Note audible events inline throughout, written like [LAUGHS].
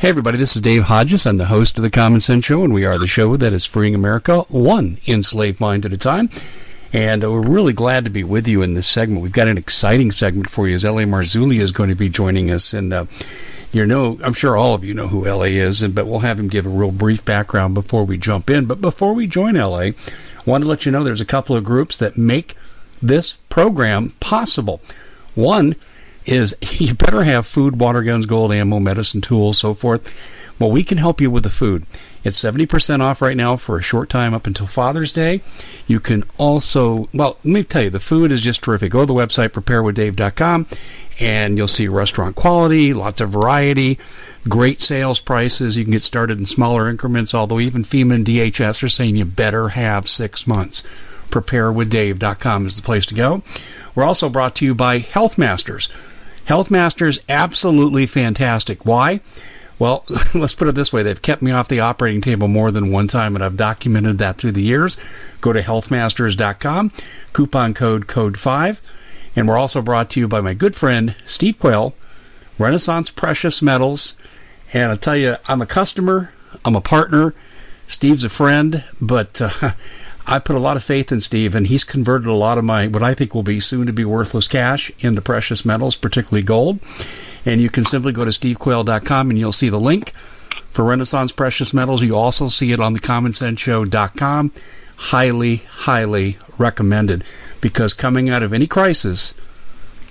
Hey, everybody, this is Dave Hodges. I'm the host of The Common Sense Show, and we are the show that is freeing America one enslaved mind at a time. And uh, we're really glad to be with you in this segment. We've got an exciting segment for you as L.A. Marzulli is going to be joining us. And, uh, you know, I'm sure all of you know who L.A. is, and, but we'll have him give a real brief background before we jump in. But before we join L.A., I want to let you know there's a couple of groups that make this program possible. One is [LAUGHS] you better have food, water guns, gold, ammo, medicine, tools, so forth. Well, we can help you with the food. It's 70% off right now for a short time up until Father's Day. You can also, well, let me tell you, the food is just terrific. Go to the website, preparewithdave.com, and you'll see restaurant quality, lots of variety, great sales prices. You can get started in smaller increments, although even FEMA and DHS are saying you better have six months. Preparewithdave.com is the place to go. We're also brought to you by Health Masters. Healthmaster's absolutely fantastic. Why? Well, [LAUGHS] let's put it this way. They've kept me off the operating table more than one time, and I've documented that through the years. Go to healthmasters.com, coupon code CODE5. And we're also brought to you by my good friend, Steve Quayle, Renaissance Precious Metals. And I'll tell you, I'm a customer, I'm a partner, Steve's a friend, but uh, [LAUGHS] I put a lot of faith in Steve, and he's converted a lot of my what I think will be soon to be worthless cash into precious metals, particularly gold. And you can simply go to stevequayle.com and you'll see the link for Renaissance Precious Metals. You also see it on the commonsenseshow.com. Highly, highly recommended because coming out of any crisis,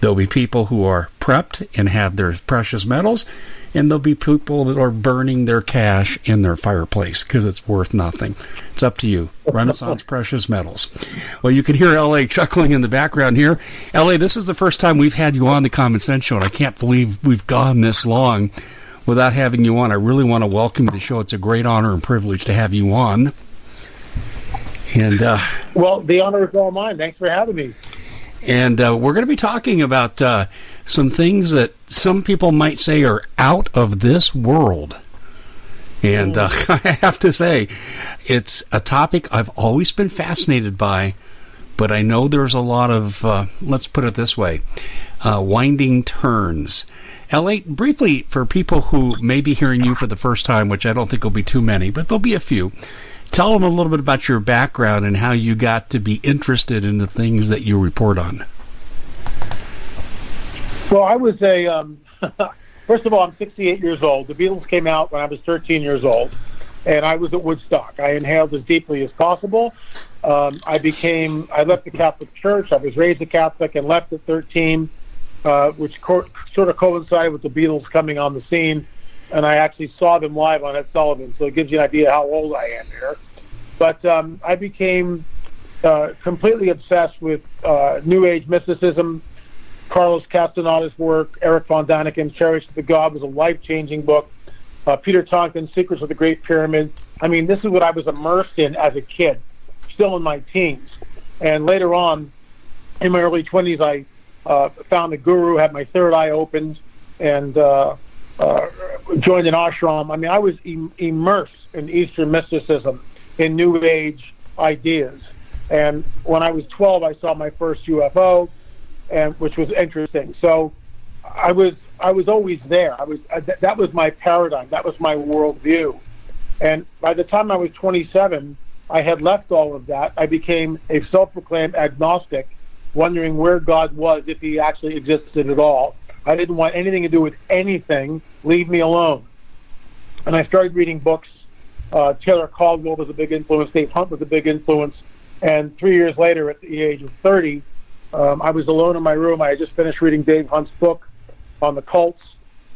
there'll be people who are prepped and have their precious metals and there'll be people that are burning their cash in their fireplace because it's worth nothing. It's up to you. Renaissance [LAUGHS] Precious Metals. Well, you can hear LA chuckling in the background here. LA, this is the first time we've had you on the Common Sense Show, and I can't believe we've gone this long without having you on. I really want to welcome you to the show. It's a great honor and privilege to have you on. And uh, well, the honor is all mine. Thanks for having me. And uh, we're going to be talking about uh, some things that some people might say are out of this world. And uh, [LAUGHS] I have to say, it's a topic I've always been fascinated by, but I know there's a lot of, uh, let's put it this way, uh, winding turns. L.A., briefly, for people who may be hearing you for the first time, which I don't think will be too many, but there'll be a few, tell them a little bit about your background and how you got to be interested in the things that you report on. Well, I was a, um, [LAUGHS] first of all, I'm 68 years old. The Beatles came out when I was 13 years old, and I was at Woodstock. I inhaled as deeply as possible. Um, I became, I left the Catholic Church. I was raised a Catholic and left at 13, uh, which co- sort of coincided with the Beatles coming on the scene. And I actually saw them live on Ed Sullivan, so it gives you an idea how old I am here. But um, I became uh, completely obsessed with uh, New Age mysticism, Carlos Castaneda's work, Eric von Daniken's Chariots of the God was a life changing book. Uh, Peter Tompkins' Secrets of the Great Pyramid. I mean, this is what I was immersed in as a kid, still in my teens. And later on, in my early 20s, I uh, found a guru, had my third eye opened, and uh, uh, joined an ashram. I mean, I was Im- immersed in Eastern mysticism, in New Age ideas. And when I was 12, I saw my first UFO and which was interesting. So I was I was always there. I was uh, th- that was my paradigm. That was my worldview. And by the time I was 27, I had left all of that. I became a self-proclaimed agnostic, wondering where God was if He actually existed at all. I didn't want anything to do with anything. Leave me alone. And I started reading books. Uh, Taylor Caldwell was a big influence. Dave Hunt was a big influence. And three years later, at the age of 30, um, I was alone in my room. I had just finished reading Dave Hunt's book on the cults,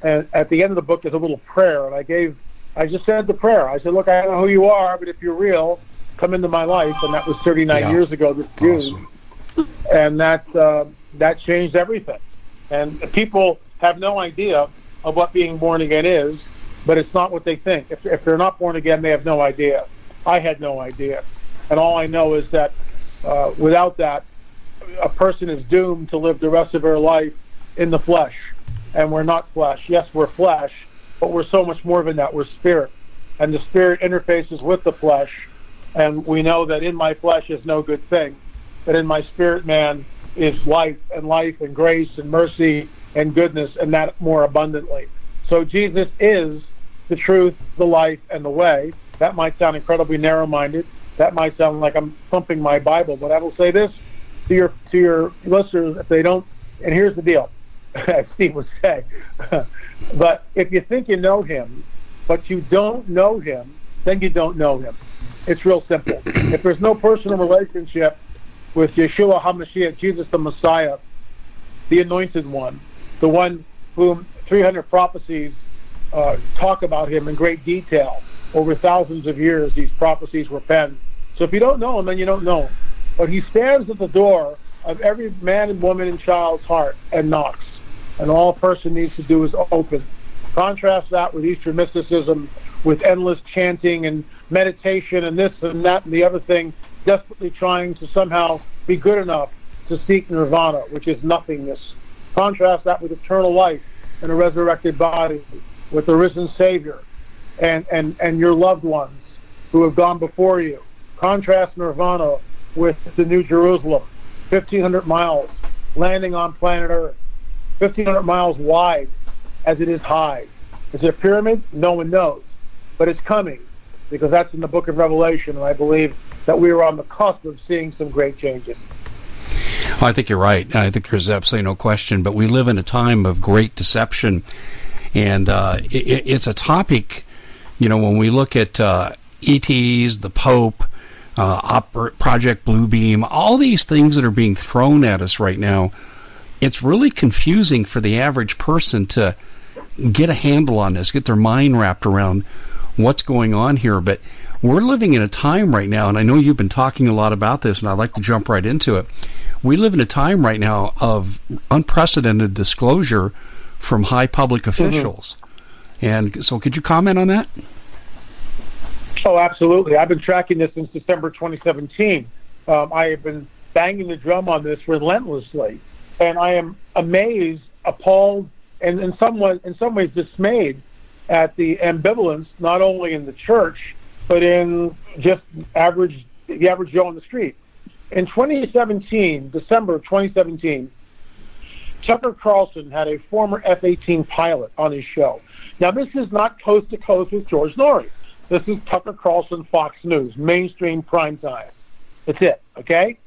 and at the end of the book there's a little prayer, and I gave, I just said the prayer. I said, "Look, I don't know who you are, but if you're real, come into my life." And that was 39 yeah. years ago this June, awesome. and that uh, that changed everything. And people have no idea of what being born again is, but it's not what they think. If, if they're not born again, they have no idea. I had no idea, and all I know is that uh, without that, a person is doomed to live the rest of their life in the flesh. And we're not flesh. Yes, we're flesh, but we're so much more than that. We're spirit. And the spirit interfaces with the flesh. And we know that in my flesh is no good thing. But in my spirit man is life and life and grace and mercy and goodness and that more abundantly. So Jesus is the truth, the life, and the way. That might sound incredibly narrow minded. That might sound like I'm thumping my Bible, but I will say this to your to your listeners if they don't. And here's the deal, [LAUGHS] as Steve would say. [LAUGHS] but if you think you know him, but you don't know him, then you don't know him. It's real simple. if there's no personal relationship with Yeshua HaMashiach, Jesus the Messiah, the Anointed One, the one whom 300 prophecies uh, talk about him in great detail over thousands of years. These prophecies were penned. So if you don't know him, then you don't know him. But he stands at the door of every man and woman and child's heart and knocks. And all a person needs to do is open. Contrast that with Eastern mysticism, with endless chanting and meditation and this and that and the other thing, desperately trying to somehow be good enough to seek nirvana, which is nothingness. Contrast that with eternal life and a resurrected body, with the risen Savior and, and, and your loved ones who have gone before you. Contrast nirvana with the New Jerusalem, 1,500 miles, landing on planet Earth, 1,500 miles wide as it is high. Is it a pyramid? No one knows. But it's coming because that's in the book of Revelation, and I believe that we are on the cusp of seeing some great changes. I think you're right. I think there's absolutely no question. But we live in a time of great deception, and uh, it, it's a topic. You know, when we look at uh, ETs, the Pope, uh, Project Bluebeam, all these things that are being thrown at us right now, it's really confusing for the average person to get a handle on this, get their mind wrapped around what's going on here. But we're living in a time right now, and I know you've been talking a lot about this, and I'd like to jump right into it. We live in a time right now of unprecedented disclosure from high public mm-hmm. officials. Mm-hmm. And so, could you comment on that? Oh, absolutely. I've been tracking this since December 2017. Um, I have been banging the drum on this relentlessly, and I am amazed, appalled, and in some way, in some ways dismayed at the ambivalence, not only in the church but in just average the average Joe on the street. in 2017, December of 2017, Tucker Carlson had a former F-18 pilot on his show. Now, this is not coast to coast with George Noory. This is Tucker Carlson, Fox News, mainstream prime time. That's it, okay?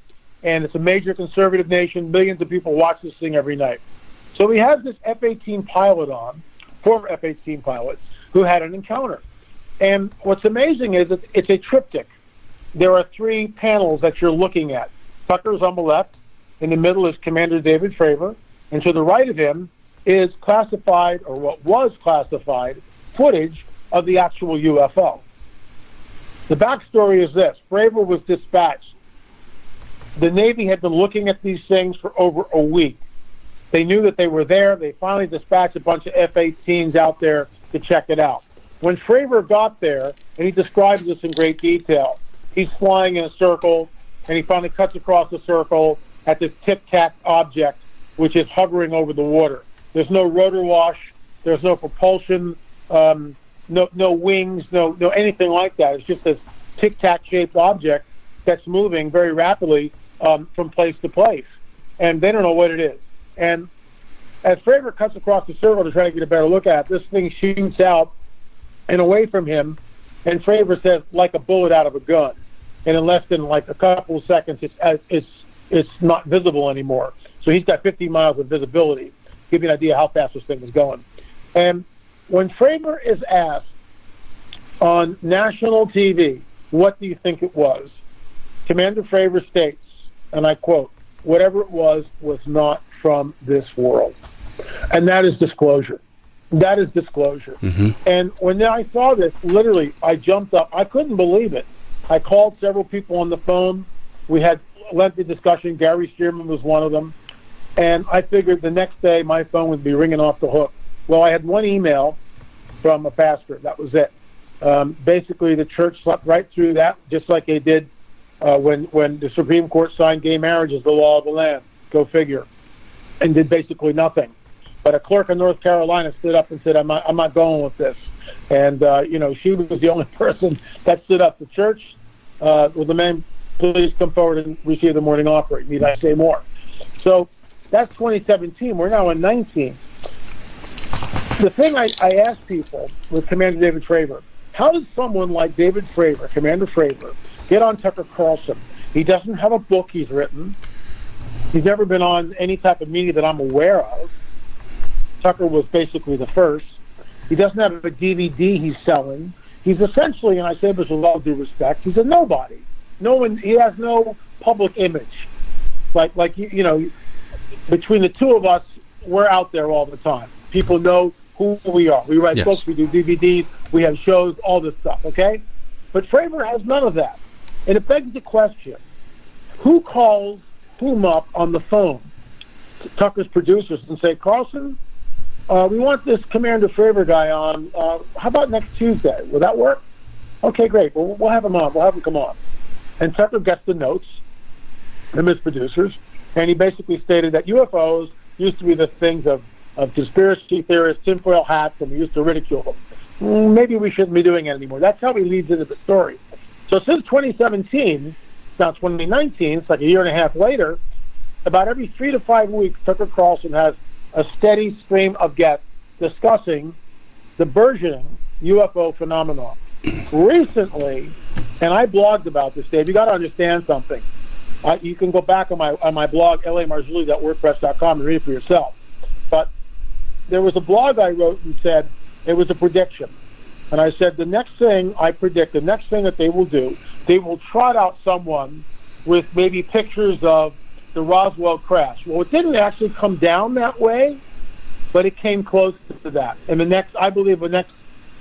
And it's a major conservative nation. Millions of people watch this thing every night. So he has this F-18 pilot on, former F-18 pilot, who had an encounter. And what's amazing is that it's a triptych. There are three panels that you're looking at. Tucker's on the left. In the middle is Commander David Fravor. And to the right of him is classified, or what was classified, footage of the actual UFO. The backstory is this Fravor was dispatched. The Navy had been looking at these things for over a week. They knew that they were there. They finally dispatched a bunch of F 18s out there to check it out. When Fravor got there, and he describes this in great detail, he's flying in a circle, and he finally cuts across the circle at this tic tac object, which is hovering over the water. There's no rotor wash, there's no propulsion, um, no no wings, no no anything like that. It's just this tic tac shaped object that's moving very rapidly um, from place to place, and they don't know what it is. And as Fravor cuts across the circle to try to get a better look at it, this thing shoots out and away from him, and Fravor says like a bullet out of a gun. And in less than like a couple of seconds, it's uh, it's it's not visible anymore. So he's got 50 miles of visibility. Give you an idea how fast this thing is going. And when Fravor is asked on national TV, what do you think it was? Commander Fravor states, and I quote, whatever it was was not from this world. And that is disclosure. That is disclosure. Mm-hmm. And when I saw this, literally, I jumped up. I couldn't believe it. I called several people on the phone. We had lengthy discussion. Gary Stearman was one of them. And I figured the next day my phone would be ringing off the hook. Well, I had one email from a pastor. That was it. Um, basically, the church slept right through that, just like they did uh, when when the Supreme Court signed gay marriage as the law of the land. Go figure. And did basically nothing. But a clerk in North Carolina stood up and said, "I'm not, I'm not going with this." And uh, you know, she was the [LAUGHS] only person that stood up. The church, uh, well, the man, please come forward and receive the morning offering. Need I say more? So that's 2017. We're now in 19. The thing I, I ask people with Commander David Fravor, how does someone like David Fravor, Commander Fravor, get on Tucker Carlson? He doesn't have a book he's written. He's never been on any type of media that I'm aware of. Tucker was basically the first. He doesn't have a DVD he's selling. He's essentially, and I say this with all due respect, he's a nobody. No one. He has no public image. Like, like you, you know, between the two of us, we're out there all the time. People know who we are. We write Yes. books, we do DVDs, we have shows, all this stuff, okay? But Fravor has none of that. And it begs the question who calls whom up on the phone? To Tucker's producers and say, Carlson, uh, we want this Commander Fravor guy on. Uh, how about next Tuesday? Will that work? Okay, great. Well, we'll have him on. We'll have him come on. And Tucker gets the notes, him his producers, and he basically stated that UFOs used to be the things of, of conspiracy theorists, tinfoil hats, and we used to ridicule them. Mm, Maybe we shouldn't be doing it anymore. That's how he leads into the story. So since 2017, now 2019, it's like a year and a half later, about every three to five weeks, Tucker Carlson has a steady stream of guests discussing the burgeoning UFO phenomenon. Recently, and I blogged about this, Dave. You got to understand something. Uh, you can go back on my on my blog, lamarzulli.wordpress.com, and read it for yourself. But there was a blog I wrote and said it was a prediction, and I said the next thing I predict, the next thing that they will do, they will trot out someone with maybe pictures of the Roswell crash. Well, it didn't actually come down that way, but it came close to that. And the next, I believe, the next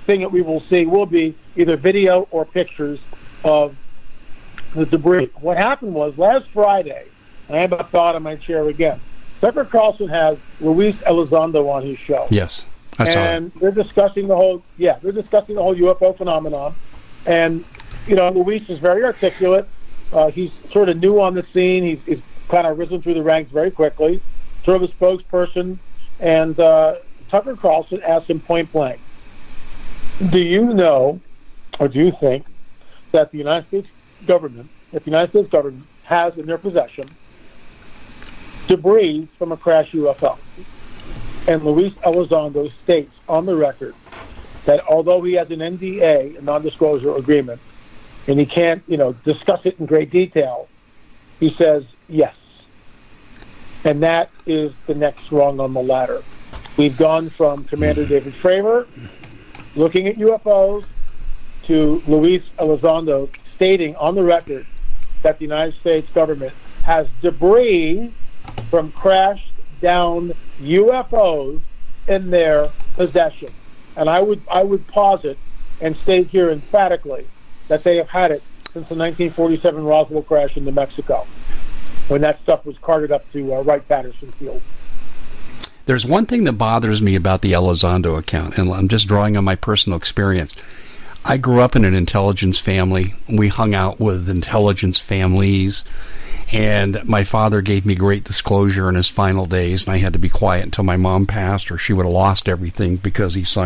thing that we will see will be either video or pictures of the debris. What happened was last Friday, I about fell out of my chair again. Tucker Carlson has Luis Elizondo on his show Yes, Saw and they're discussing the whole yeah they're discussing the whole UFO phenomenon, and you know Luis is very articulate. Uh, he's sort of new on the scene. He's, he's kind of risen through the ranks very quickly. Sort of a spokesperson, and uh, Tucker Carlson asked him point blank, "Do you know, or do you think that the United States government, if the United States government has in their possession debris from a crash UFO. And Luis Elizondo states on the record that although he has an NDA, a non-disclosure agreement, and he can't, you know, discuss it in great detail, he says yes. And that is the next rung on the ladder. We've gone from Commander hmm. David Fravor looking at UFOs to Luis Elizondo stating on the record that the United States government has debris from crashed down UFOs in their possession. And I would I would posit and state here emphatically that they have had it since the 1947 Roswell crash in New Mexico, when that stuff was carted up to uh, Wright Patterson Field. There's one thing that bothers me about the Elizondo account, and I'm just drawing on my personal experience. I grew up in an intelligence family. We hung out with intelligence families. And my father gave me great disclosure in his final days, and I had to be quiet until my mom passed, or she would have lost everything because he signed.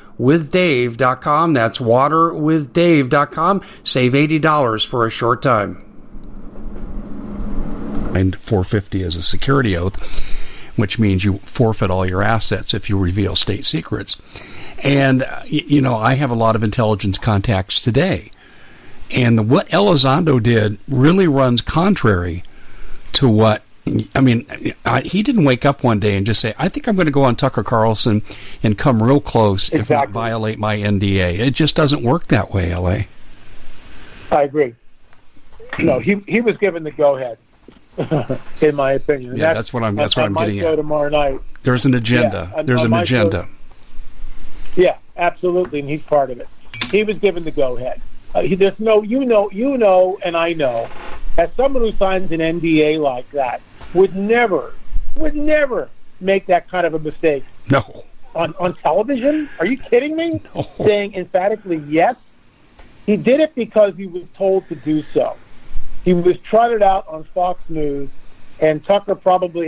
waterwithdave.com. That's waterwithdave.com. Save $80 for a short time. And 450 is a security oath, which means you forfeit all your assets if you reveal state secrets. And, uh, you know, I have a lot of intelligence contacts today. And what Elizondo did really runs contrary to what I mean, I, he didn't wake up one day and just say, "I think I'm going to go on Tucker Carlson and come real close, exactly. if not violate my NDA." It just doesn't work that way, La. I agree. No, he he was given the go ahead, [LAUGHS] in my opinion. yeah, that's, that's, what I'm. That's what I'm getting at. Tomorrow night. There's an agenda. Yeah, There's an agenda. Show, yeah, absolutely, and he's part of it. He was given the go ahead. Uh, he, there's no, you know, you know, and I know, as someone who signs an NDA like that, would never, would never make that kind of a mistake. No. On on television? Are you kidding me? No. Saying emphatically yes. He did it because he was told to do so. He was trotted out on Fox News, and Tucker probably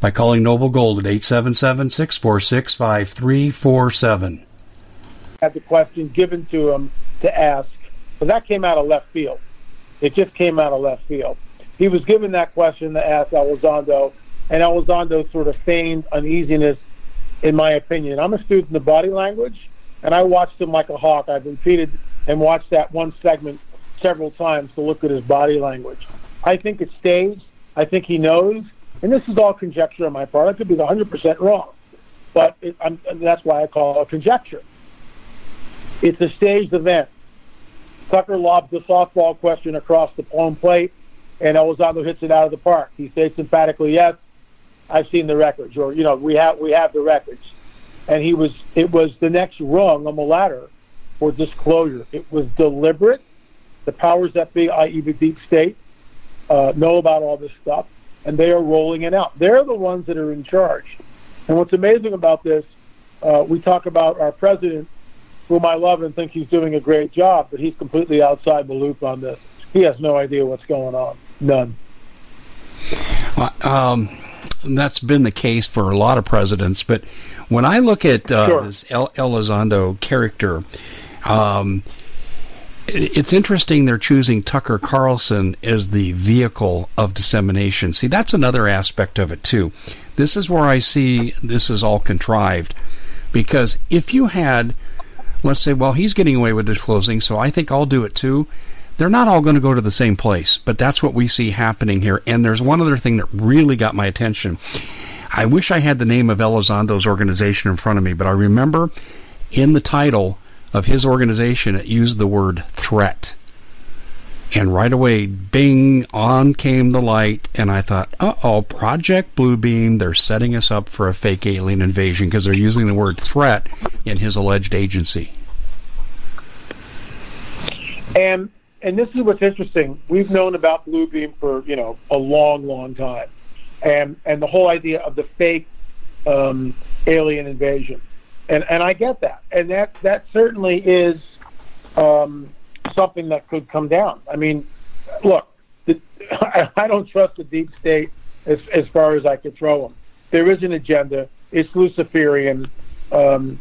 by calling Noble Gold at 877 646 5347. Had the question given to him to ask, but that came out of left field. It just came out of left field. He was given that question to ask Elizondo, and Elizondo sort of feigned uneasiness, in my opinion. I'm a student of body language, and I watched him like a hawk. I've repeated and watched that one segment several times to look at his body language. I think it's staged. I think he knows and this is all conjecture on my part. I could be 100% wrong, but it, that's why I call it conjecture. It's a staged event. Tucker lobs the softball question across the home plate, and Elizondo hits it out of the park. He states emphatically, "Yes, I've seen the records," or you know, "We have we have the records." And he was it was the next rung on the ladder for disclosure. It was deliberate. The powers that be, i.e., the deep state, uh, know about all this stuff and they are rolling it out. They're the ones that are in charge. And what's amazing about this, uh, we talk about our president, whom I love and think he's doing a great job, but he's completely outside the loop on this. He has no idea what's going on. None. Um, that's been the case for a lot of presidents, but when I look at uh, sure. this El- Elizondo character, um, it's interesting they're choosing Tucker Carlson as the vehicle of dissemination. See, that's another aspect of it too. This is where I see this is all contrived. Because if you had, let's say, well, he's getting away with disclosing, so I think I'll do it too. They're not all going to go to the same place, but that's what we see happening here. And there's one other thing that really got my attention. I wish I had the name of Elizondo's organization in front of me, but I remember in the title of his organization, it used the word threat. And right away, bing, on came the light, and I thought, uh oh, Project Bluebeam, they're setting us up for a fake alien invasion because they're using the word threat in his alleged agency. And and this is what's interesting. We've known about Bluebeam for you know a long, long time, and and the whole idea of the fake um, alien invasion and and I get that, and that that certainly is um, something that could come down. I mean, look, the, [LAUGHS] I, don't trust the deep state as as far as I could throw them. There is an agenda. It's Luciferian. Um,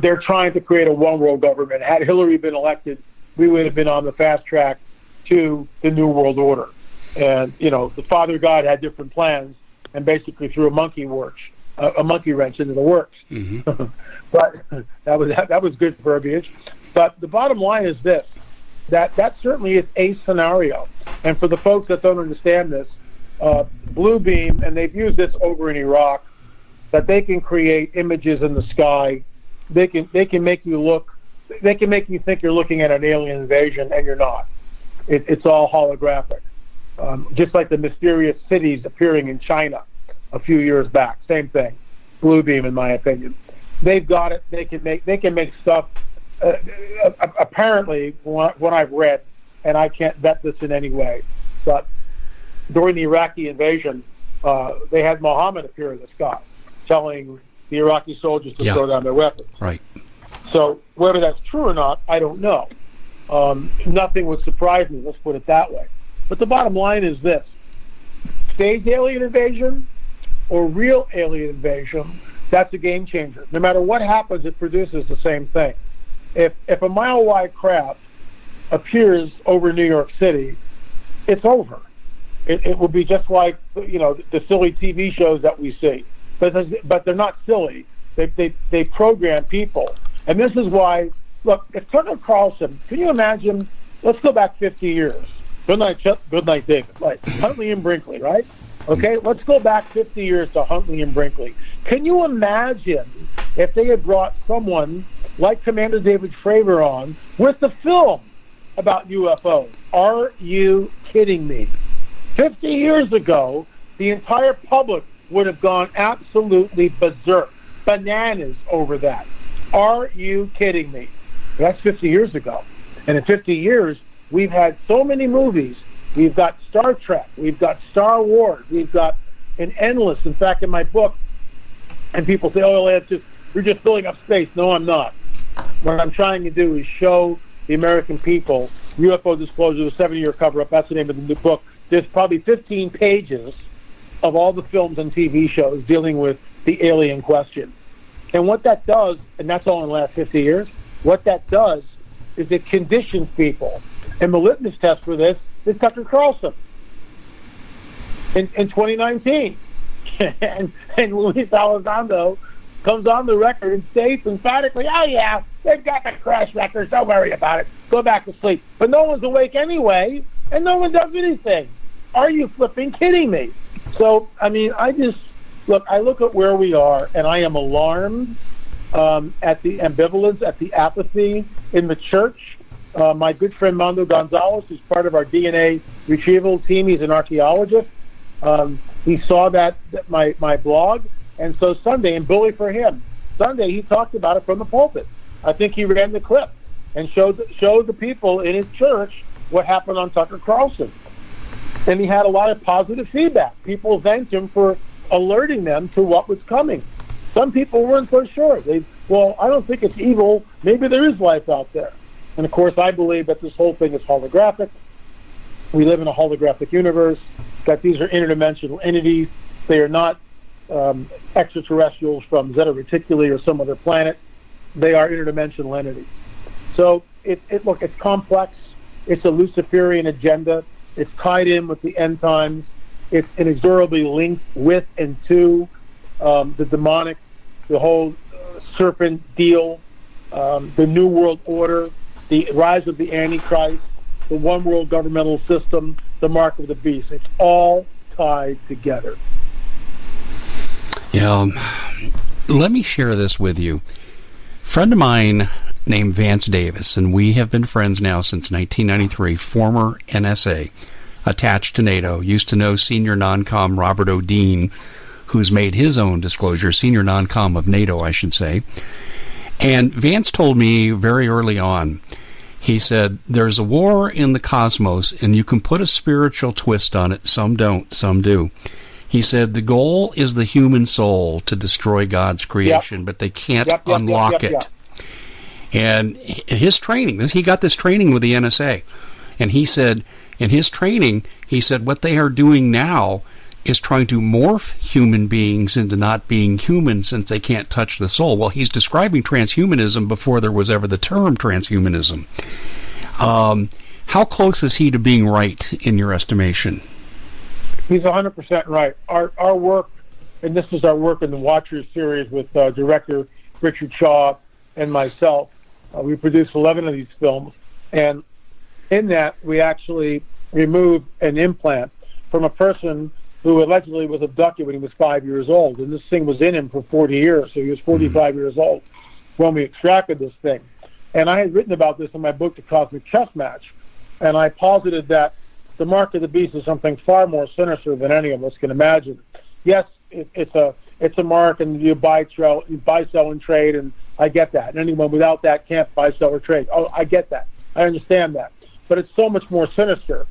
they're trying to create a one world government. Had Hillary been elected, we would have been on the fast track to the New World Order. And, you know, the Father God had different plans and basically threw a monkey wrench a, a monkey wrench into the works. Mm-hmm. [LAUGHS] but that was that, that was good verbiage. But the bottom line is this: that that certainly is a scenario. And for the folks that don't understand this, uh, Bluebeam, and they've used this over in Iraq, that they can create images in the sky. They can they can make you look. They can make you think you're looking at an alien invasion, and you're not. It, it's all holographic, um, just like the mysterious cities appearing in China a few years back. Same thing, Bluebeam, in my opinion. They've got it. They can make they can make stuff. Uh, uh, apparently, what I've read, and I can't vet this in any way, but during the Iraqi invasion, uh, they had Muhammad appear in the sky, telling the Iraqi soldiers to yeah. throw down their weapons. Right. So whether that's true or not, I don't know. Um, nothing would surprise me. Let's put it that way. But the bottom line is this: staged alien invasion or real alien invasion, that's a game changer. No matter what happens, it produces the same thing. If if a mile wide craft appears over New York City, it's over. It, it will be just like you know the silly TV shows that we see, but but they're not silly. They they they program people, and this is why. Look, if Tucker Carlson, can you imagine? Let's go back 50 years. Good night, Chuck. Good night, David. Like Huntley and Brinkley, right? Okay, let's go back 50 years to Huntley and Brinkley. Can you imagine if they had brought someone like Commander David Fravor on with the film about UFOs? Are you kidding me? 50 years ago, the entire public would have gone absolutely berserk. bananas over that. Are you kidding me? That's 50 years ago. And in 50 years, we've had so many movies. We've got Star Trek. We've got Star Wars. We've got an endless. In fact, in my book, and people say, "Oh, it's just you're just filling up space." No, I'm not. What I'm trying to do is show the American people UFO Disclosure, the seven-year cover-up. That's the name of the book. There's probably 15 pages of all the films and TV shows dealing with the alien question. And what that does, and that's all in the last 50 years, what that does is it conditions people. And the litmus test for this is Tucker Carlson in, in 2019. [LAUGHS] and, and Luis Elizondo comes on the record and states emphatically, oh, yeah, they've got the crash records. Don't worry about it. Go back to sleep. But no one's awake anyway, and no one does anything. Are you flipping kidding me? So, I mean, I just look, I look at where we are, and I am alarmed um, at the ambivalence, at the apathy in the church. Uh, my good friend Mondo Gonzales is part of our DNA retrieval team. He's an archaeologist. Um, he saw that, that my my blog, and so Sunday, and bully for him. Sunday, he talked about it from the pulpit. I think he ran the clip and showed showed the people in his church what happened on Tucker Carlson, and he had a lot of positive feedback. People thanked him for alerting them to what was coming. Some people weren't so sure. They, well, I don't think it's evil. Maybe there is life out there. And of course, I believe that this whole thing is holographic. We live in a holographic universe. That these are interdimensional entities. They are not um, extraterrestrials from Zeta Reticuli or some other planet. They are interdimensional entities. So it, it look, it's complex. It's a Luciferian agenda. It's tied in with the end times. It's inexorably linked with and to um, the demonic, the whole uh, serpent deal, um, the New World Order, the rise of the Antichrist, the one world governmental system, the mark of the beast. It's all tied together. Yeah. Um, let me share this with you. A friend of mine named Vance Davis, and we have been friends now since 1993, former NSA, attached to NATO, used to know senior non-com Robert O. Dean, who's made his own disclosure, senior non-com of NATO, I should say. And Vance told me very early on he said, There's a war in the cosmos, and you can put a spiritual twist on it. Some don't, some do. He said, The goal is the human soul to destroy God's creation, yep. but they can't yep, yep, unlock it. And his training, he got this training with the NSA. And he said, in his training, he said, what they are doing now is trying to morph human beings into not being human since they can't touch the soul. Well, he's describing transhumanism before there was ever the term transhumanism. Um, how close is he to being right in your estimation? He's 100% right. Our, our work, and this is our work in the Watchers series with uh, director Richard Shaw and myself, uh, we produced 11 of these films. And in that, we actually removed an implant from a person who allegedly was abducted when he was five years old. And this thing was in him for 40 years, so he was 45 mm-hmm. years old when we extracted this thing. And I had written about this in my book, The Cosmic Chess Match, and I posited that the mark of the beast is something far more sinister than any of us can imagine. Yes, it, it's a it's a mark, and you buy, sell, you buy, sell, and trade, and I get that. And anyone without that can't buy, sell, or trade. Oh, I get that. I understand that. But it's so much more sinister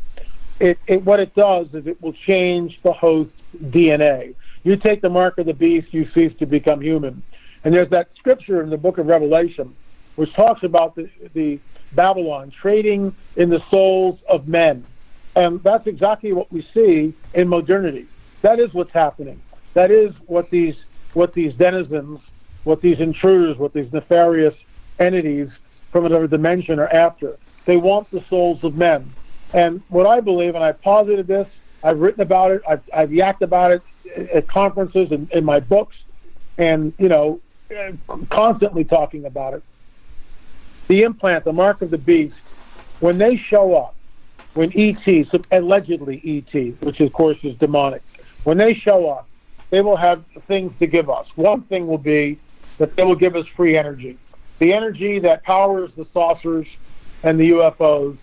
it, it, what it does is it will change the host's DNA. You take the mark of the beast, you cease to become human. And there's that scripture in the book of Revelation which talks about the, the Babylon trading in the souls of men. And that's exactly what we see in modernity. That is what's happening. That is what these what these denizens, what these intruders, what these nefarious entities from another dimension are after. They want the souls of men. And what I believe, and I posited this, I've written about it, I've, I've yacked about it at conferences and in my books, and you know, constantly talking about it. The implant, the mark of the beast, when they show up, when ET, allegedly ET, which of course is demonic, when they show up, they will have things to give us. One thing will be that they will give us free energy. The energy that powers the saucers and the UFOs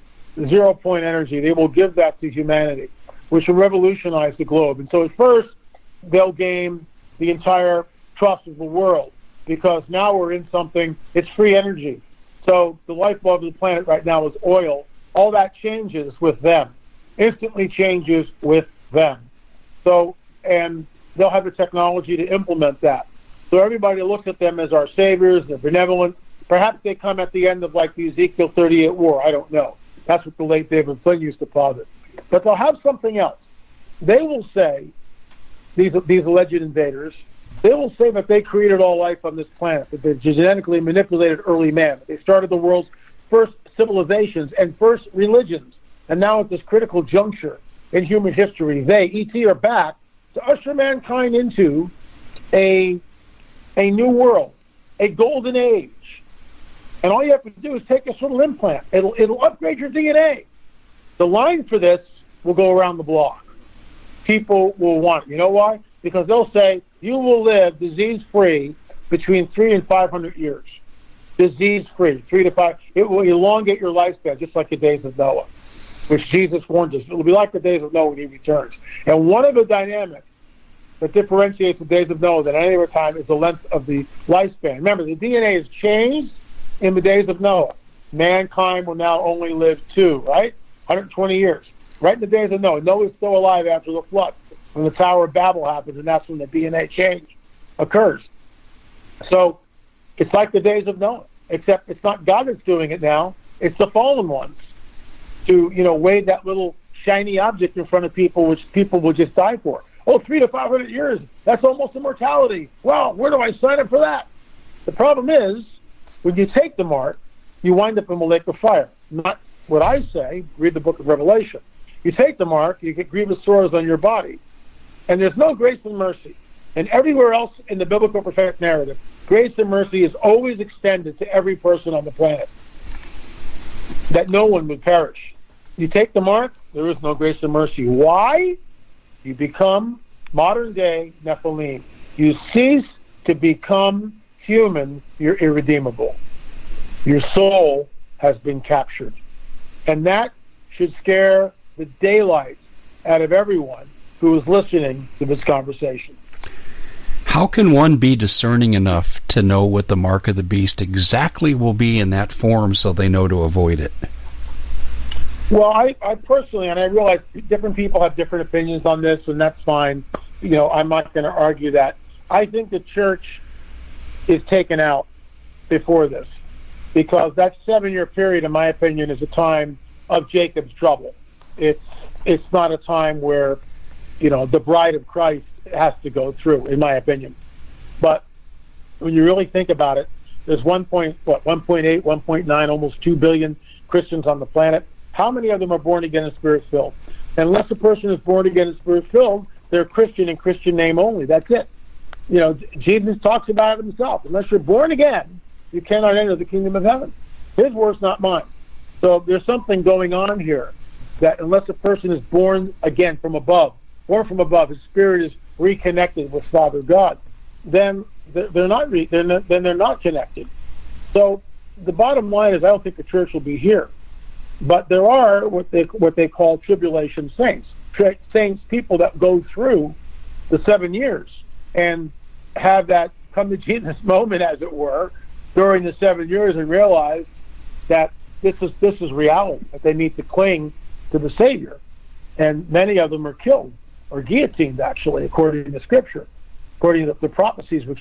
zero point energy. They will give that to humanity, which will revolutionize the globe. And so at first, they'll gain the entire trust of the world. because now we're in something, it's free energy. So the lifeblood of the planet right now is oil. All that changes with them, instantly changes with them. So, and they'll have the technology to implement that. So everybody looks at them as our saviors, they're benevolent. Perhaps they come at the end of like the Ezekiel 38 war. I don't know. That's what the late David Flynn used to posit. But they'll have something else. They will say, these, these alleged invaders, they will say that they created all life on this planet, that they genetically manipulated early man, that they started the world's first civilizations and first religions. And now at this critical juncture in human history, they, ET, are back to usher mankind into a, a new world, a golden age. And all you have to do is take this little implant. It'll, it'll upgrade your DNA. The line for this will go around the block. People will want it. You know why? Because they'll say, you will live disease free between three and 500 years. Disease free, three to five. It will elongate your lifespan, just like the days of Noah, which Jesus warned us. It will be like the days of Noah when he returns. And one of the dynamics that differentiates the days of Noah than any other time is the length of the lifespan. Remember, the DNA is changed in the days of Noah. Mankind will now only live two, right? 120 years. Right in the days of Noah. Noah's still alive after the flood when the Tower of Babel happens, and that's when the DNA change occurs. So it's like the days of Noah, except it's not God that's doing it now; it's the fallen ones to you know wave that little shiny object in front of people, which people will just die for. Oh, three to five hundred years—that's almost immortality. Well, where do I sign up for that? The problem is, when you take the mark, you wind up in the lake of fire. Not what I say. Read the book of Revelation. You take the mark, you get grievous sores on your body. And there's no grace and mercy. And everywhere else in the biblical prophetic narrative, grace and mercy is always extended to every person on the planet. That no one would perish. You take the mark, there is no grace and mercy. Why? You become modern day Nephilim. You cease to become human, you're irredeemable. Your soul has been captured. And that should scare the daylight out of everyone who is listening to this conversation. How can one be discerning enough to know what the mark of the beast exactly will be in that form so they know to avoid it? Well, I, I personally, and I realize different people have different opinions on this, and that's fine. You know, I'm not going to argue that. I think the church is taken out before this because that seven year period, in my opinion, is a time of Jacob's trouble. It's it's not a time where you know, the bride of Christ has to go through, in my opinion. But when you really think about it, there's 1. Point, what 1.8, 1.9, almost 2 billion Christians on the planet. How many of them are born again and spirit filled? Unless a person is born again and spirit filled, they're Christian in Christian name only. That's it. You know, Jesus talks about it himself. Unless you're born again, you cannot enter the kingdom of heaven. His words, not mine. So there's something going on here that unless a person is born again from above, born from above, his spirit is reconnected with Father God, then they're not, re- they're not then they're not connected. So the bottom line is, I don't think the church will be here, but there are what they what they call tribulation saints, saints people that go through the seven years and have that come to Jesus [LAUGHS] moment, as it were, during the seven years, and realize that this is this is reality that they need to cling to the Savior, and many of them are killed or guillotined, actually, according to Scripture, according to the prophecies which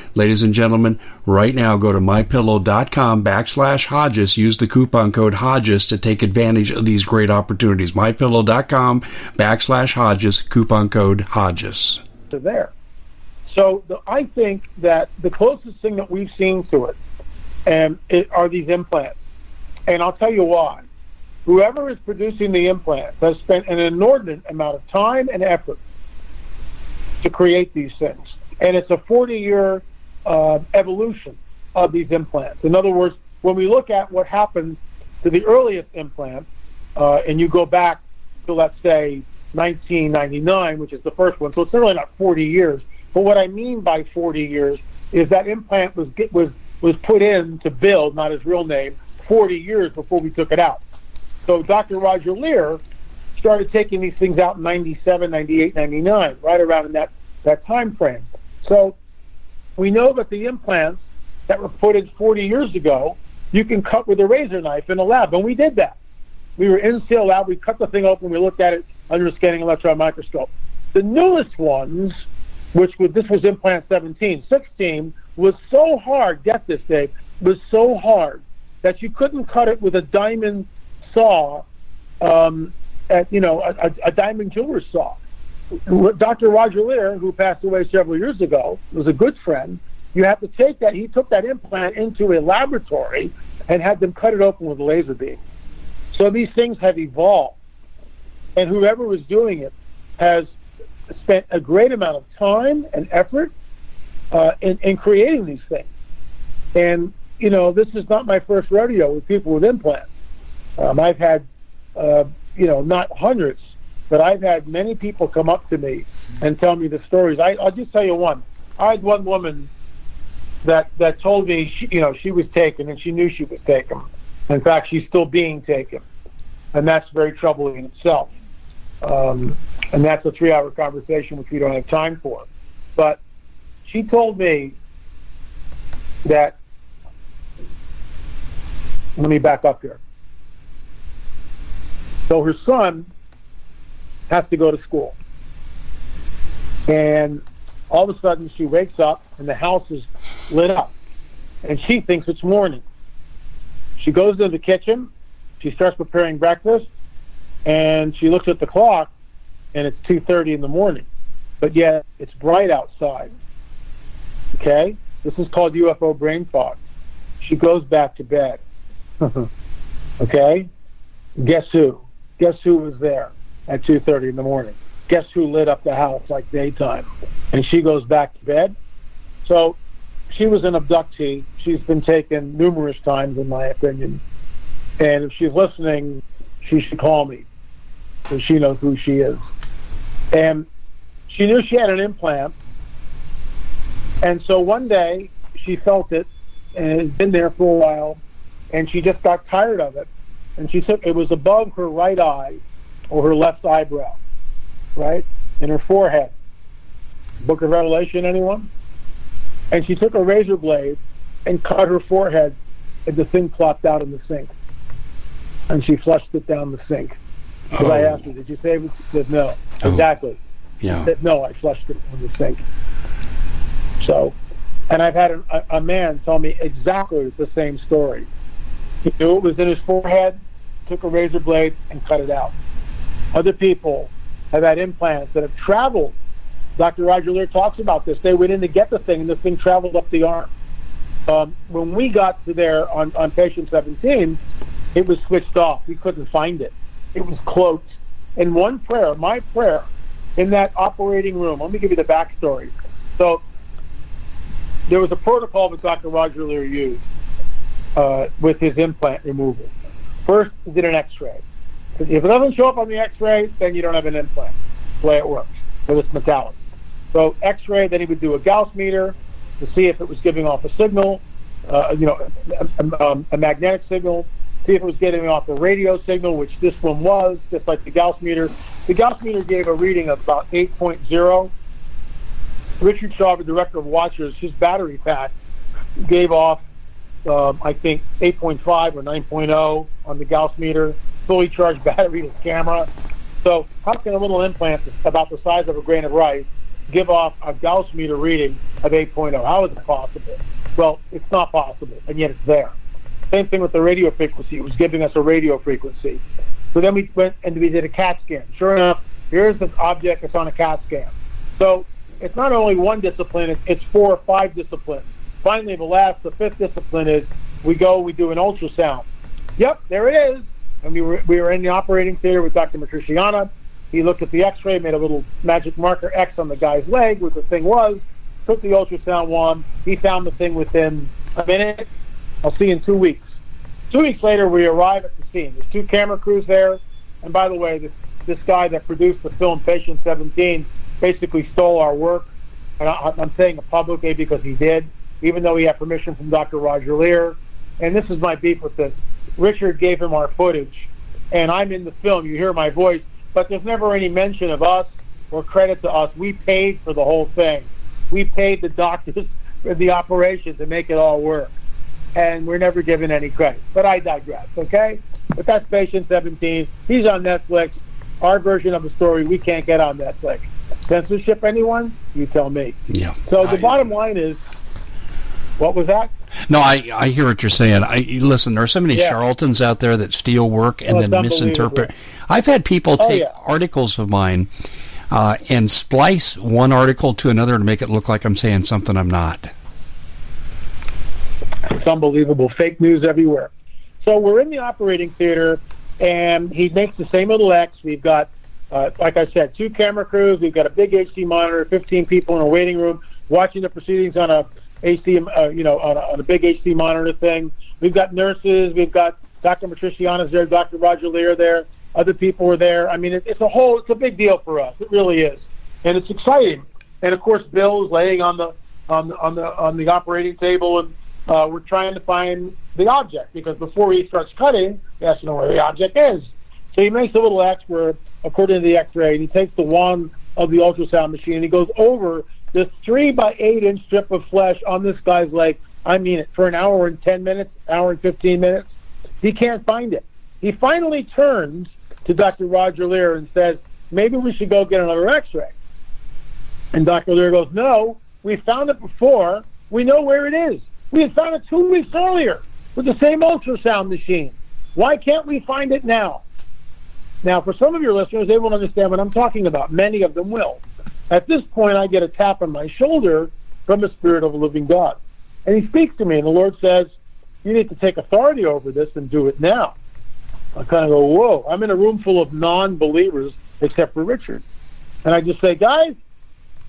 Ladies and gentlemen, right now go to mypillow.com backslash Hodges. Use the coupon code Hodges to take advantage of these great opportunities. Mypillow.com backslash Hodges, coupon code Hodges. There. So the, I think that the closest thing that we've seen to it, and it, are these implants. And I'll tell you why. Whoever is producing the implants has spent an inordinate amount of time and effort to create these things. And it's a 40 year uh, evolution of these implants. In other words, when we look at what happened to the earliest implant, uh, and you go back to let's say 1999, which is the first one. So it's really not 40 years. But what I mean by 40 years is that implant was was was put in to build, not his real name, 40 years before we took it out. So Dr. Roger Leir started taking these things out in 97, 98, 99, right around in that, that time frame. So we know that the implants that were put in 40 years ago, you can cut with a razor knife in a lab, and we did that. We were in Seal Lab, we cut the thing open, we looked at it under a scanning electron microscope. The newest ones, which was, this was implant 17, 16, was so hard, get this, Dave, was so hard that you couldn't cut it with a diamond saw, um, at, you know, a, a diamond jeweler's saw. Dr. Roger Leir, who passed away several years ago, was a good friend. You have to take that. He took that implant into a laboratory and had them cut it open with a laser beam. So these things have evolved, and whoever was doing it has spent a great amount of time and effort uh, in, in creating these things. And you know, this is not my first rodeo with people with implants. Um, I've had, uh, you know, not hundreds, but I've had many people come up to me and tell me the stories. I, I'll just tell you one. I had one woman that that told me, she, you know, she was taken and she knew she was taken. In fact, she's still being taken, and that's very troubling in itself. Um, and that's a three-hour conversation which we don't have time for. But she told me that. Let me back up here. So her son has to go to school. And all of a sudden she wakes up and the house is lit up. And she thinks it's morning. She goes to the kitchen, she starts preparing breakfast, and she looks at the clock and it's 2:30 in the morning. But yet it's bright outside. Okay? This is called UFO brain fog. She goes back to bed. [LAUGHS] okay? Guess who? Guess who was there at 2:30 in the morning? Guess who lit up the house like daytime? And she goes back to bed. So she was an abductee. She's been taken numerous times, in my opinion. And if she's listening, she should call me because she knows who she is. And she knew she had an implant. And so one day she felt it and it had been there for a while and she just got tired of it. And she said it was above her right eye or her left eyebrow, right? In her forehead. Book of Revelation, anyone? And she took a razor blade and cut her forehead and the thing plopped out in the sink. And she flushed it down the sink. Because oh. I asked her, did you save it? She said, no. Oh. Exactly. Yeah. She said, no, I flushed it in the sink. So, and I've had a, a man tell me exactly the same story. He knew it was in his forehead, took a razor blade, and cut it out. Other people have had implants that have traveled. Dr. Roger Leir talks about this. They went in to get the thing, and the thing traveled up the arm. Um, when we got to there on, on patient 17, it was switched off. We couldn't find it. It was cloaked. And one prayer, my prayer, in that operating room, let me give you the backstory. So there was a protocol that Dr. Roger Leir used uh, with his implant removal. First, he did an X-ray. If it doesn't show up on the X-ray, then you don't have an implant. That's the way it works, because it's metallic. So X-ray, then he would do a Gauss meter to see if it was giving off a signal, uh, you know, a, a, a, magnetic signal, see if it was getting off a radio signal, which this one was, just like the Gauss meter. The Gauss meter gave a reading of about 8.0. Richard Shaw, the director of Watchers, his battery pack gave off um, I think 8.5 or 9.0 on the Gauss meter, fully charged [LAUGHS] battery to camera. So how can a little implant about the size of a grain of rice give off a Gauss meter reading of 8.0? How is it possible? Well, it's not possible, and yet it's there. Same thing with the radio frequency. It was giving us a radio frequency. So then we went and we did a CAT scan. Sure enough, here's the object that's on a CAT scan. So it's not only one discipline, it's four or five disciplines finally, the last, the fifth discipline is we go, we do an ultrasound. Yep, there it is. And we were, we were in the operating theater with Dr. Matriciana. He looked at the x-ray, made a little magic marker X on the guy's leg, where the thing was, took the ultrasound one. He found the thing within a minute. I'll see you in two weeks. Two weeks later, we arrive at the scene. There's two camera crews there. And by the way, this this guy that produced the film Patient 17 basically stole our work. And I, I'm saying it publicly because he did, even though he had permission from Dr. Roger Leir. And this is my beef with this. Richard gave him our footage, and I'm in the film. You hear my voice, but there's never any mention of us or credit to us. We paid for the whole thing. We paid the doctors for the operation to make it all work. And we're never given any credit. But I digress, okay? But that's Patient 17. He's on Netflix. Our version of the story we can't get on Netflix. Censorship, anyone? You tell me. Yeah. So the I- bottom line is, what was that? No, I, I hear what you're saying. I listen. There are so many Yeah. charlatans out there that steal work and Oh, then misinterpret. I've had people Oh, take yeah. articles of mine uh, and splice one article to another to make it look like I'm saying something I'm not. It's unbelievable. Fake news everywhere. So we're in the operating theater, and he makes the same little X. We've got, uh, like I said, two camera crews. We've got a big HD monitor, 15 people in a waiting room watching the proceedings on a HD, uh, you know, on a, on a big HD monitor thing. We've got nurses. We've got Dr. Matriciana's there, Dr. Roger Leir there. Other people were there. I mean, it, it's a whole, it's a big deal for us. It really is, and it's exciting. And of course, Bill's laying on the on the on the on the operating table, and uh, we're trying to find the object because before he starts cutting, he has to know where the object is. So he makes a little X where, according to the X-ray, and he takes the wand of the ultrasound machine and he goes over this three by eight inch strip of flesh on this guy's leg. I mean it for an hour and ten minutes, hour and fifteen minutes. He can't find it. He finally turns to Dr. Roger Leir and says, "Maybe we should go get another X-ray." And Dr. Leir goes, No, we found it before. We know where it is. We had found it two weeks earlier with the same ultrasound machine. Why can't we find it now? Now, for some of your listeners, they won't understand what I'm talking about. Many of them will. At this point, I get a tap on my shoulder from the Spirit of the living God. And he speaks to me, and the Lord says, You need to take authority over this and do it now. I kind of go, Whoa, I'm in a room full of non believers except for Richard. And I just say, Guys,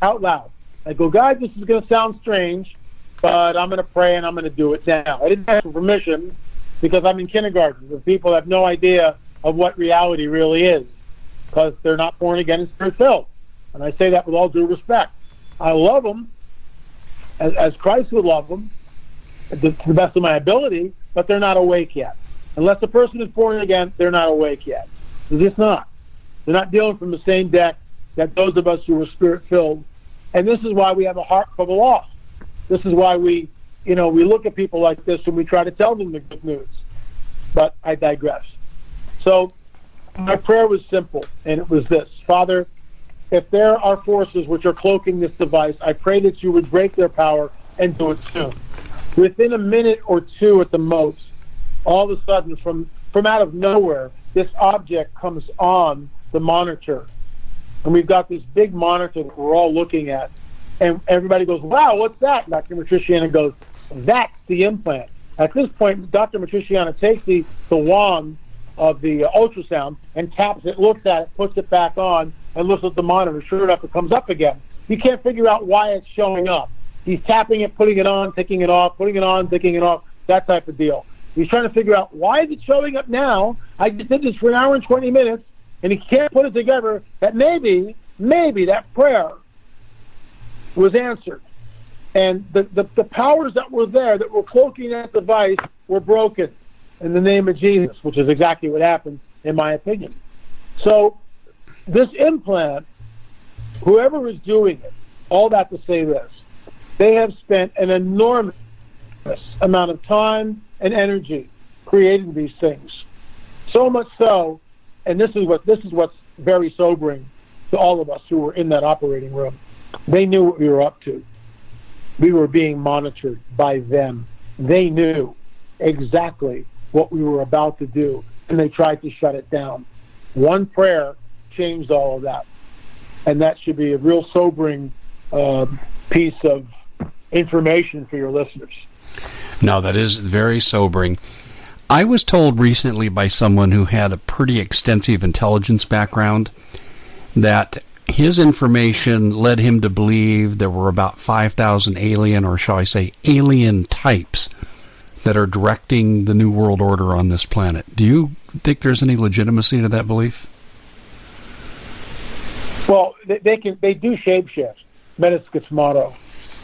out loud. I go, guys, this is going to sound strange, but I'm going to pray and I'm going to do it now. I didn't ask for permission because I'm in kindergarten where people have no idea of what reality really is because they're not born again and spirit filled. And I say that with all due respect. I love them as, as Christ would love them to the best of my ability, but they're not awake yet. Unless a person is born again, they're not awake yet. They're just not. They're not dealing from the same deck that those of us who are spirit filled. And this is why we have a heart for the lost. This is why we, you know, we look at people like this and we try to tell them the good news. But I digress. So my prayer was simple, and it was this Father, if there are forces which are cloaking this device, I pray that you would break their power and do it soon. Within a minute or two at the most, all of a sudden, from, from out of nowhere, this object comes on the monitor and we've got this big monitor that we're all looking at, and everybody goes, "Wow, what's that?" Dr. Matriciana goes, "That's the implant." At this point, Dr. Matriciana takes the the wand of the uh, ultrasound and taps it, looks at it, puts it back on, and looks at the monitor. Sure enough, it comes up again. You can't figure out why it's showing up. He's tapping it, putting it on, taking it off, putting it on, taking it off, that type of deal. He's trying to figure out why is it showing up now. I just did this for an hour and 20 minutes and he can't put it together that maybe, maybe that prayer was answered. And the, the, the powers that were there that were cloaking that device were broken in the name of Jesus, which is exactly what happened, in my opinion. So, this implant, whoever is doing it, all that to say this, they have spent an enormous amount of time and energy creating these things. So much so and this is what this is what's very sobering to all of us who were in that operating room. They knew what we were up to. We were being monitored by them. They knew exactly what we were about to do, and they tried to shut it down. One prayer changed all of that, and that should be a real sobering uh, piece of information for your listeners. No, that is very sobering. I was told recently by someone who had a pretty extensive intelligence background that his information led him to believe there were about 5,000 alien, or shall I say, alien types that are directing the New World Order on this planet. Do you think there's any legitimacy to that belief? Well, they, they can. They do shapeshift. Metis motto.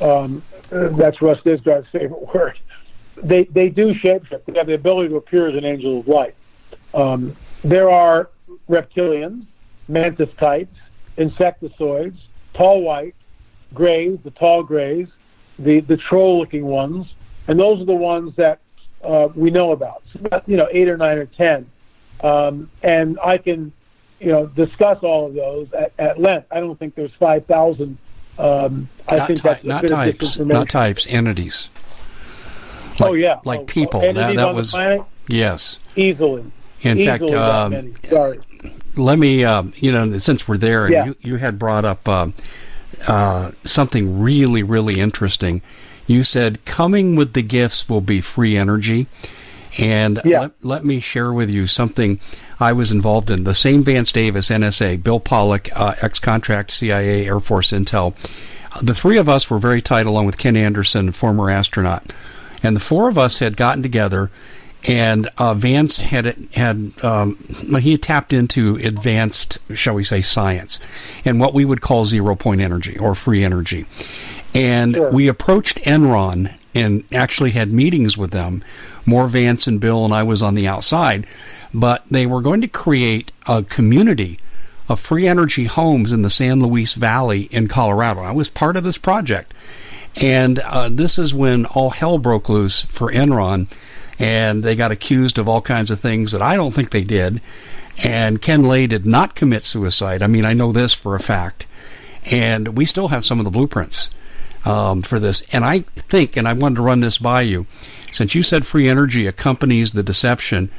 Um, that's Russ Dizdar's favorite [LAUGHS] word. They they do shapeshift. They have the ability to appear as an angel of light. Um, there are reptilians, mantis types, insectoids, tall white, grays, the tall grays, the the troll-looking ones, and those are the ones that uh, we know about. So about, you know, eight or nine or ten, um, and I can, you know, discuss all of those at, at length. I don't think there's five thousand. Um, I not think ty- that's not types, not types, entities. Like, oh yeah, like oh, people. Oh, that, that was yes. Easily. In Easily fact, um, sorry. let me, uh, you know, since we're there, and Yeah. you, you had brought up uh, uh, something really, really interesting. You said coming with the gifts will be free energy. And Yeah. let, let me share with you something I was involved in. The same Vance Davis, NSA, Bill Pollock, uh, ex-contract CIA, Air Force Intel. The three of us were very tight, along with Ken Anderson, former astronaut. And the four of us had gotten together and uh, Vance had had um, he had tapped into advanced, shall we say, science, and what we would call zero point energy or free energy. And Sure. we approached Enron and actually had meetings with them. More Vance and Bill and I was on the outside, but they were going to create a community of free energy homes in the San Luis Valley in Colorado. I was part of this project. And uh, this is when all hell broke loose for Enron, and they got accused of all kinds of things that I don't think they did. And Ken Lay did not commit suicide. I mean, I know this for a fact. And we still have some of the blueprints um, for this. And I think, and I wanted to run this by you, since you said free energy accompanies the deception,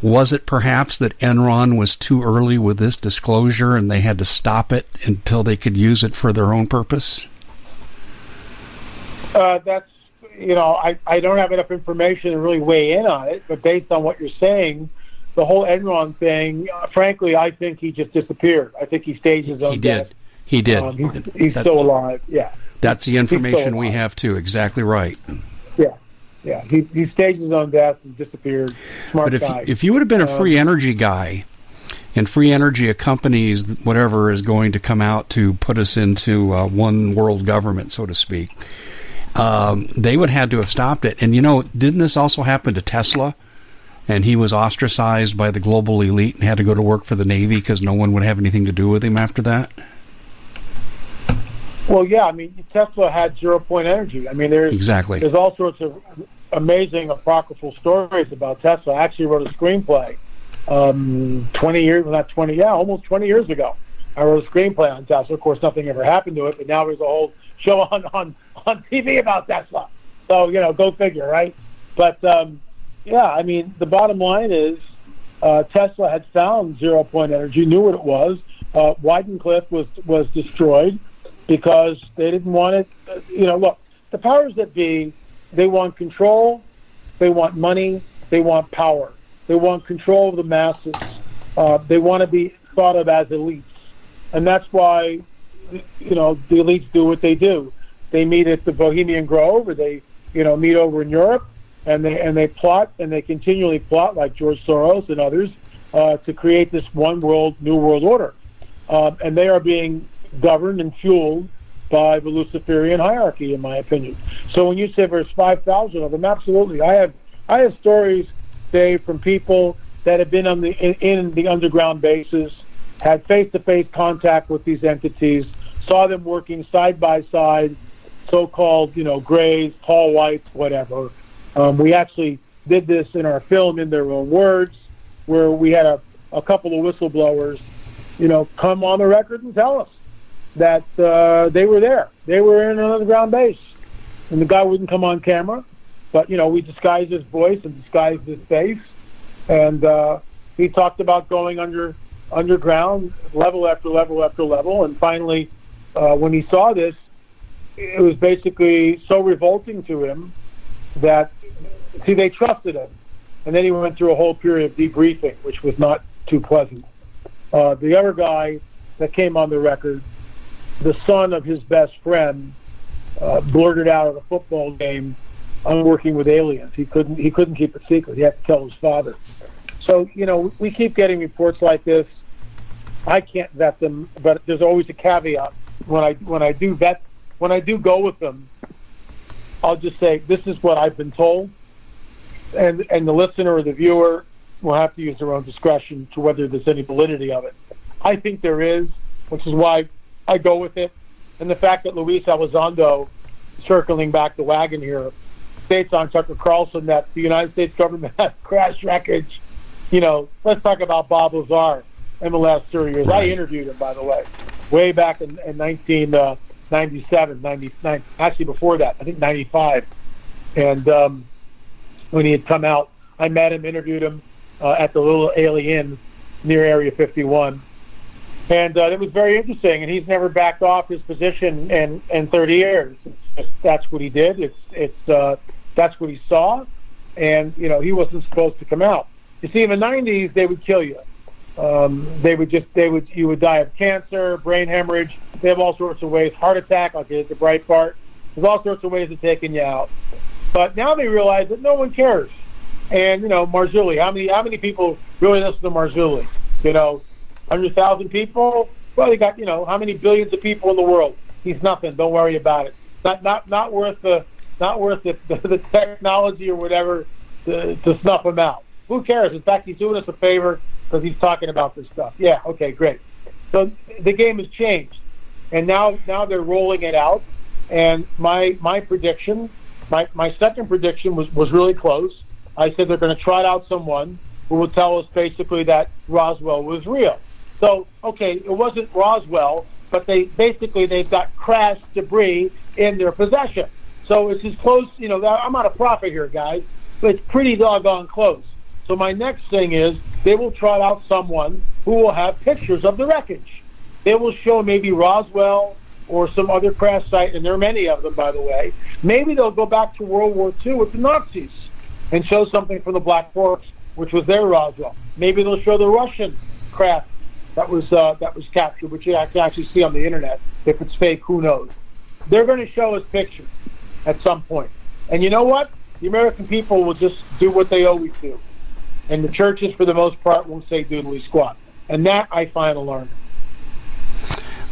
was it perhaps that Enron was too early with this disclosure and they had to stop it until they could use it for their own purpose? Uh, that's you know I, I don't have enough information to really weigh in on it, but based on what you're saying, the whole Enron thing, uh, frankly, I think he just disappeared. I think he staged his own He death. did. He did. Um, he's, he's That- still alive. Yeah, That's the information we have too. Exactly right. yeah, yeah. He he staged his own death and disappeared. Smart But if guy. if you would have been a Um, free energy guy, and free energy accompanies whatever is going to come out to put us into uh, one world government, so to speak, um, they would have to have stopped it. And you know, didn't this also happen to Tesla? And he was ostracized by the global elite and had to go to work for the Navy because no one would have anything to do with him after that. Well, yeah. I mean, Tesla had zero point energy. I mean, there's Exactly. There's all sorts of amazing apocryphal stories about Tesla. I actually wrote a screenplay um, 20 years, well, not 20, yeah, almost 20 years ago. I wrote a screenplay on Tesla. Of course, nothing ever happened to it, but now there's a whole show on on on TV about Tesla. So you know, go figure, right? But um, yeah, I mean, the bottom line is uh, Tesla had found zero point energy, knew what it was. Uh, Wardenclyffe was was destroyed because they didn't want it. uh, You know, look, the powers that be, they want control, they want money, they want power, they want control of the masses. Uh, they want to be thought of as elites, and that's why, you know, the elites do what they do. They meet at the Bohemian Grove, or they, you know, meet over in Europe, and they and they plot and they continually plot, like George Soros and others, uh, to create this one world, new world order, um, and they are being governed and fueled by the Luciferian hierarchy, in my opinion. So when you say there's five thousand of them, absolutely, I have I have stories, Dave, from people that have been on the in, in the underground bases, had face-to-face contact with these entities, saw them working side by side, so-called you know grays, tall whites, whatever. Um, we actually did this in our film in their own words, where we had a, a couple of whistleblowers, you know, come on the record and tell us that uh, they were there. They were in an underground base, and the guy wouldn't come on camera, but you know, we disguised his voice and disguised his face, and uh, he talked about going under underground, level after level after level, and finally, uh, when he saw this, it was basically so revolting to him that see they trusted him, and then he went through a whole period of debriefing, which was not too pleasant. Uh, the other guy that came on the record, the son of his best friend, uh, blurted out at a football game, "I'm working with aliens." He couldn't he couldn't keep it secret. He had to tell his father. So you know we keep getting reports like this. I can't vet them, but there's always a caveat when I when I do vet when I do go with them. I'll just say this is what I've been told, and and the listener or the viewer will have to use their own discretion to whether there's any validity of it. I think there is, which is why I go with it. And the fact that Luis Elizondo, circling back the wagon here, states on Tucker Carlson that the United States government [LAUGHS] has crash wreckage. You know, let's talk about Bob Lazar in the last three years. Right. I interviewed him, by the way, way back in, in 1997, uh, 99, actually before that, I think 95. And um, when he had come out, I met him, interviewed him uh, at the Little A'Le'Inn near Area 51. And uh, it was very interesting, and he's never backed off his position in, in 30 years. Just, that's what he did. It's, it's, uh, that's what he saw, and, you know, he wasn't supposed to come out. You see, in the 90s, they would kill you. Um, they would just, they would, you would die of cancer, brain hemorrhage. They have all sorts of ways, heart attack, like it's a Breitbart. There's all sorts of ways of taking you out. But now they realize that no one cares. And you know, Marzulli, how many how many people really listen to Marzulli? You know, hundred thousand people. Well, you got you know how many billions of people in the world? He's nothing. Don't worry about it. Not not not worth the not worth the, [LAUGHS] the, the technology or whatever to, to snuff him out. Who cares? In fact, he's doing us a favor because he's talking about this stuff. Yeah. Okay. Great. So the game has changed, and now now they're rolling it out. And my my prediction, my my second prediction was was really close. I said they're going to trot out someone who will tell us basically that Roswell was real. So, okay, it wasn't Roswell, but they basically they've got crash debris in their possession. So it's as close, you know. I'm not a prophet here, guys, but it's pretty doggone close. So my next thing is they will trot out someone who will have pictures of the wreckage. They will show maybe Roswell or some other crash site, and there are many of them, by the way. Maybe they'll go back to World War II with the Nazis and show something from the Black Forest, which was their Roswell. Maybe they'll show the Russian craft that was uh, that was captured, which you can actually see on the internet. If it's fake, who knows? They're going to show us pictures at some point. And you know what? The American people will just do what they always do. And the churches, for the most part, won't say doodly squat. And that I find alarming.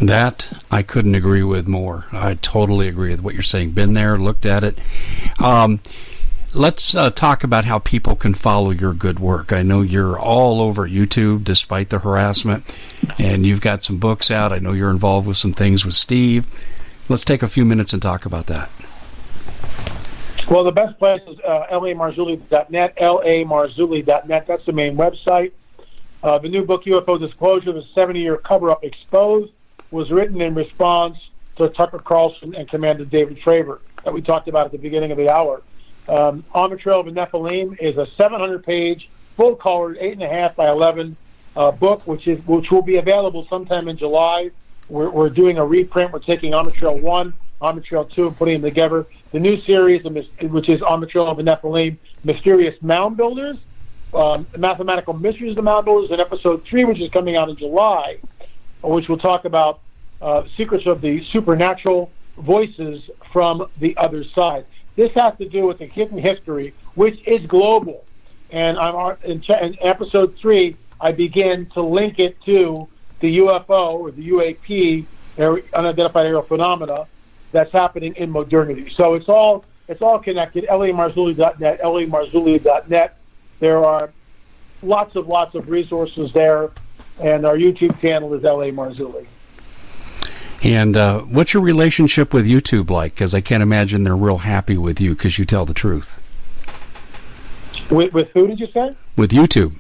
That I couldn't agree with more. I totally agree with what you're saying. Been there, looked at it. Um, let's uh, talk about how people can follow your good work. I know you're all over YouTube despite the harassment, and you've got some books out. I know you're involved with some things with Steve. Let's take a few minutes and talk about that. Well, the best place is uh, lamarzulli.net, lamarzulli.net. That's the main website. Uh, the new book, UFO Disclosure, the 70 year cover up exposed, was written in response to Tucker Carlson and Commander David Fravor that we talked about at the beginning of the hour. Um, On the Trail of Nephilim is a 700-page, full-colored, eight and a half by 11 uh, book, which is which will be available sometime in July. We're, we're doing a reprint. We're taking On the Trail one, On the Trail two, and putting them together. The new series, which is On the Trail of the Nephilim, Mysterious Mound Builders, um, Mathematical Mysteries of the Mound Builders, and episode three, which is coming out in July, which will talk about uh, secrets of the supernatural voices from the other side. This has to do with the hidden history, which is global. And I'm uh, in, in episode three, I begin to link it to the UFO or the UAP, unidentified aerial phenomena, that's happening in modernity. So it's all it's all connected. lamarzulli.net, lamarzulli.net. There are lots of lots of resources there, and our YouTube channel is La Marzulli. And uh, what's your relationship with YouTube like? Because I can't imagine they're real happy with you because you tell the truth. With, with who did you say? With YouTube.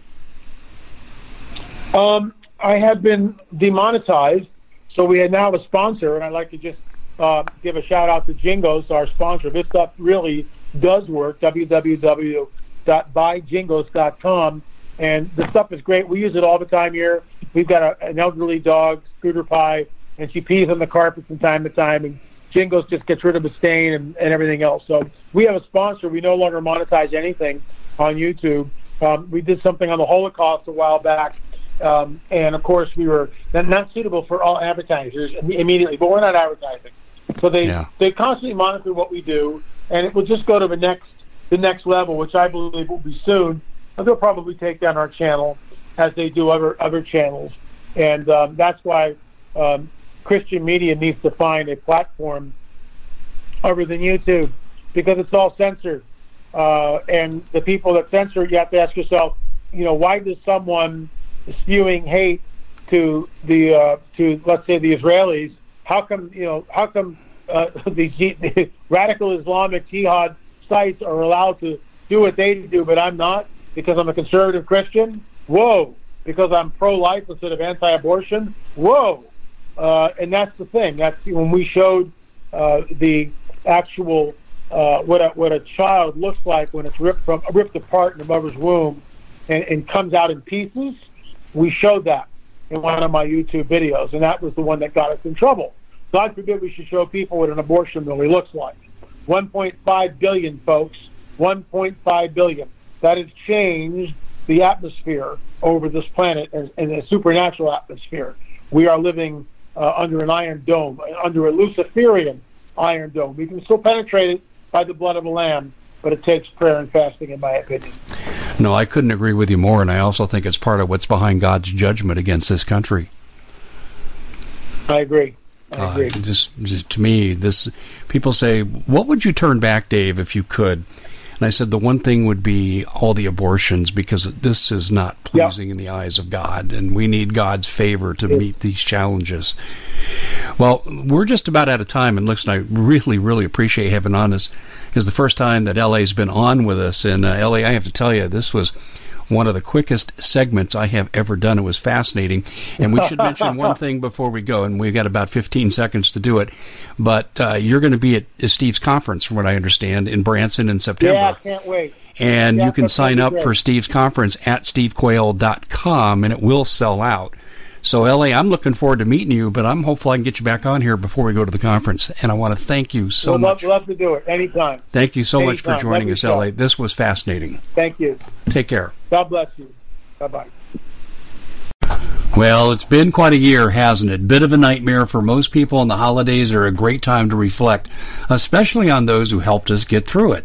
Um, I have been demonetized, so we had now have a sponsor, and I'd like to just uh, give a shout out to Jingos, our sponsor. This stuff really does work. www.buyjingos.com, and the stuff is great. We use it all the time here. We've got a, an elderly dog, Scooter Pie and she pees on the carpet from time to time, and Jingles just gets rid of the stain and, and everything else. So we have a sponsor. We no longer monetize anything on YouTube. Um, we did something on the Holocaust a while back, um, and of course we were not suitable for all advertisers immediately, but we're not advertising. So they yeah. they constantly monitor what we do, and it will just go to the next the next level, which I believe will be soon. And they'll probably take down our channel as they do other other channels. and um, that's why um, Christian media needs to find a platform other than YouTube because it's all censored. Uh, and the people that censor it, you have to ask yourself, you know, why does someone spewing hate to the uh, to let's say the Israelis? How come you know? How come uh, [LAUGHS] the, the radical Islamic jihad sites are allowed to do what they do, but I'm not because I'm a conservative Christian? Whoa! Because I'm pro-life instead of anti-abortion? Whoa! Uh, and that's the thing. That's when we showed uh, the actual uh, what a what a child looks like when it's ripped from ripped apart in the mother's womb and, and comes out in pieces. We showed that in one of my YouTube videos, and that was the one that got us in trouble. God forbid we should show people what an abortion really looks like. 1.5 billion, folks. 1.5 billion. That has changed the atmosphere over this planet and, a supernatural atmosphere. We are living uh, under an iron dome, under a Luciferian iron dome. We can still penetrate it by the blood of a lamb, but it takes prayer and fasting, in my opinion. No, I couldn't agree with you more, and I also think it's part of what's behind God's judgment against this country. I agree. I agree. Uh, just to me, this people say, "What would you turn back, Dave, if you could?" And I said the one thing would be all the abortions because this is not pleasing yep. in the eyes of God, and we need God's favor to meet these challenges. Well, we're just about out of time, and listen, I really, really appreciate having on this. Is the first time that LA's been on with us, and uh, LA, I have to tell you, this was one of the quickest segments I have ever done. It was fascinating. And we should mention one [LAUGHS] thing before we go, and we've got about 15 seconds to do it. But uh, you're going to be at Steve's conference, from what I understand, in Branson in September. Yeah, I can't wait. And yeah, you can sign up for Steve's conference at stevequayle.com, and it will sell out. So, LA, I'm looking forward to meeting you, but I'm hopeful I can get you back on here before we go to the conference. And I want to thank you so we'll much. Love, love to do it anytime. Thank you so anytime. much for joining us, LA. This was fascinating. Thank you. Take care. God bless you. Bye bye. Well, it's been quite a year, hasn't it? Bit of a nightmare for most people, and the holidays are a great time to reflect, especially on those who helped us get through it.